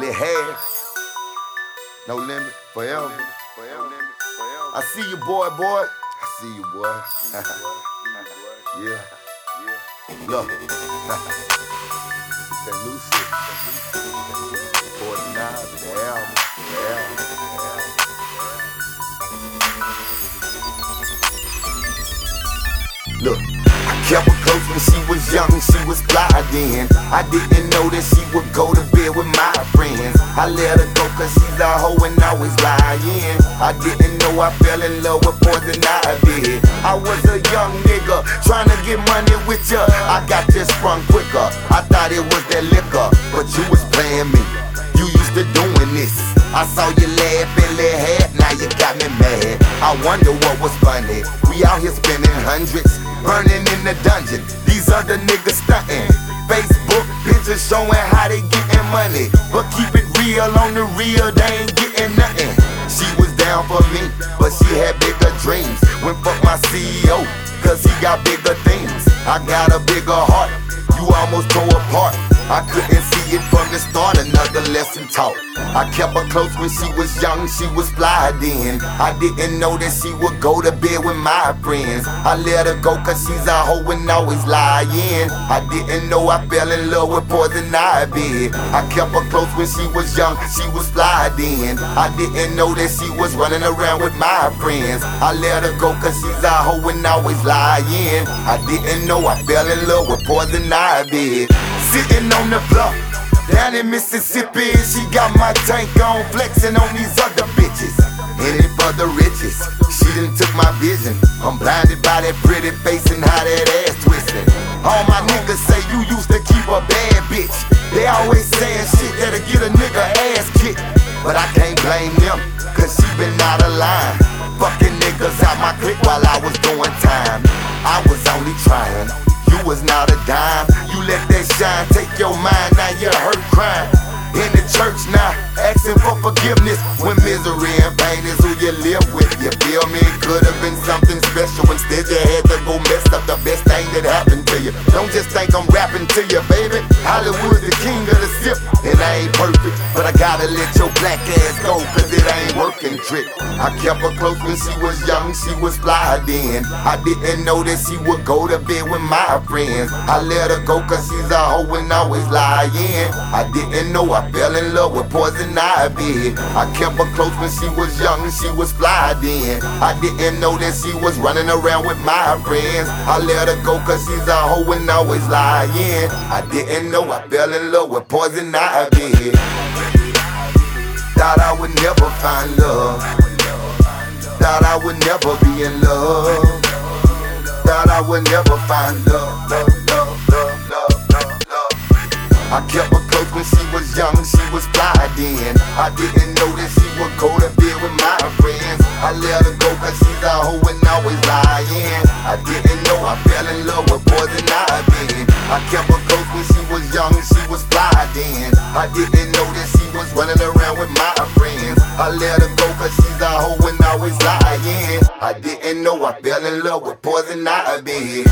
Lit hair. No limit, forever. I see you, boy, boy. I see you, boy. yeah. Look. that new shit. 49, the album, the album, the album. Look. Kept her close when she was young, she was fly then. I didn't know that she would go to bed with my friends. I let her go cause she's a hoe and always lying. I didn't know I fell in love with poison ivy. I did. I was a young nigga trying to get money with ya. I got just sprung quicker. I thought it was that liquor, but you was playing me. You used to doing this. I saw you laugh and let now you got me mad. I wonder what was funny. We out here spending hundreds, burning in the dungeon. These other niggas stunting. Facebook pictures showing how they getting money. But keep it real on the real, they ain't getting nothing. She was down for me, but she had bigger dreams. Went fuck my CEO, cause he got bigger things. I got a bigger heart, you almost tore apart. I couldn't see it from the start, another lesson taught. I kept her close when she was young, she was fly then. I didn't know that she would go to bed with my friends. I let her go cause she's a hoe and always lying. I didn't know I fell in love with poison ivy. I kept her close when she was young, she was fly then. I didn't know that she was running around with my friends. I let her go cause she's a hoe and always lying. I didn't know I fell in love with poison ivy. Sitting on the block. Down in Mississippi, she got my tank on, flexing on these other bitches. In it for the riches, she done took my vision. I'm blinded by that pretty face and how that ass twisting. All my niggas say you used to keep a bad bitch. They always saying shit that'll get a nigga ass kicked. But I can't blame them, cause she been out of line. My clique while I was doing time. I was only trying. You was not a dime. You let that shine take your mind. Now you're hurt crying. In the church now, asking for forgiveness. When misery and pain is who you live with. You feel me? Could have been something special. Instead, you had to go mess up the best thing that happened to you. Don't just think I'm rapping to you, baby. Hollywood's the king of the sip. And I ain't perfect, but I gotta let your black ass go, cause it ain't working trick. I kept her close when she was young, she was fly then. I didn't know that she would go to bed with my friends. I let her go cause she's a hoe and always lying. I didn't know I fell in love with poison ivy. I kept her close when she was young, and she was fly then. I didn't know that she was running around with my friends. I let her go cause she's a hoe and always lying. I didn't know I fell in love with poison ivy. Thought I would never find love. Thought I would never be in love. Thought I would never find love. love, love, love. I kept when she was young, she was fly. I didn't know that she would go to bed with my friends. I let her go cause she's a hoe and always lying. I didn't know I fell in love with poison ivy. I kept her close when she was young, and she was fly. I didn't know that she was running around with my friends. I let her go cause she's a hoe and always lying. I didn't know I fell in love with poison ivy.